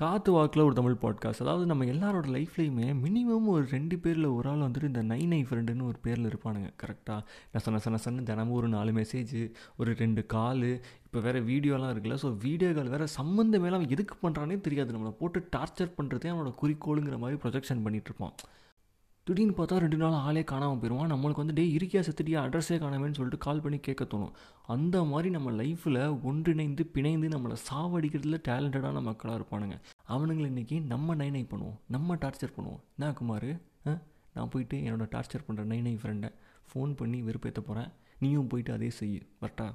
காற்று வாக்கில் ஒரு தமிழ் பாட்காஸ்ட் அதாவது நம்ம எல்லாரோட லைஃப்லேயுமே மினிமம் ஒரு ரெண்டு பேரில் ஒரு ஆள் வந்துட்டு இந்த நைன் நை ஃப்ரெண்டுன்னு ஒரு பேரில் இருப்பானுங்க. கரெக்டாக நச நச நசன்னு தினமும் ஒரு நாலு மெசேஜ் ஒரு ரெண்டு கால் இப்போ வேறு வீடியோலாம் இருக்குல்ல ஸோ வீடியோ கால் வேறு சம்மந்தமே அவன் எதுக்கு பண்ணுறானே தெரியாது. நம்மளை போட்டு டார்ச்சர் பண்ணுறதே அவனோட குறிக்கோளுங்கிற மாதிரி ப்ரொஜெக்ஷன் பண்ணிகிட்ருப்பான் திடீர்னு பார்த்தா ரெண்டு நாள் ஆளே காணாமல் போயிடுவான் நம்மளுக்கு வந்து டே இருக்கியா செத்துட்டியா? அட்ரஸே காணாமேன்னு சொல்லிட்டு கால் பண்ணி கேட்க தோணும். அந்த மாதிரி நம்ம லைஃப்பில் ஒன்றிணைந்து பிணைந்து நம்மளை சாவடிக்கிறதுல டேலண்டடான மக்களாக இருப்பானுங்க. அவனுங்களை இன்றைக்கி நம்ம நைனை பண்ணுவோம். நம்ம டார்ச்சர் பண்ணுவோம். என்ன குமார்? நான் போயிட்டு என்னோடய டார்ச்சர் பண்ணுற நைனை ஃப்ரெண்டை ஃபோன் பண்ணி வெறுப்பேற்ற போகிறேன் நீயும் போயிட்டு அதே செய்யு. வரட்டா?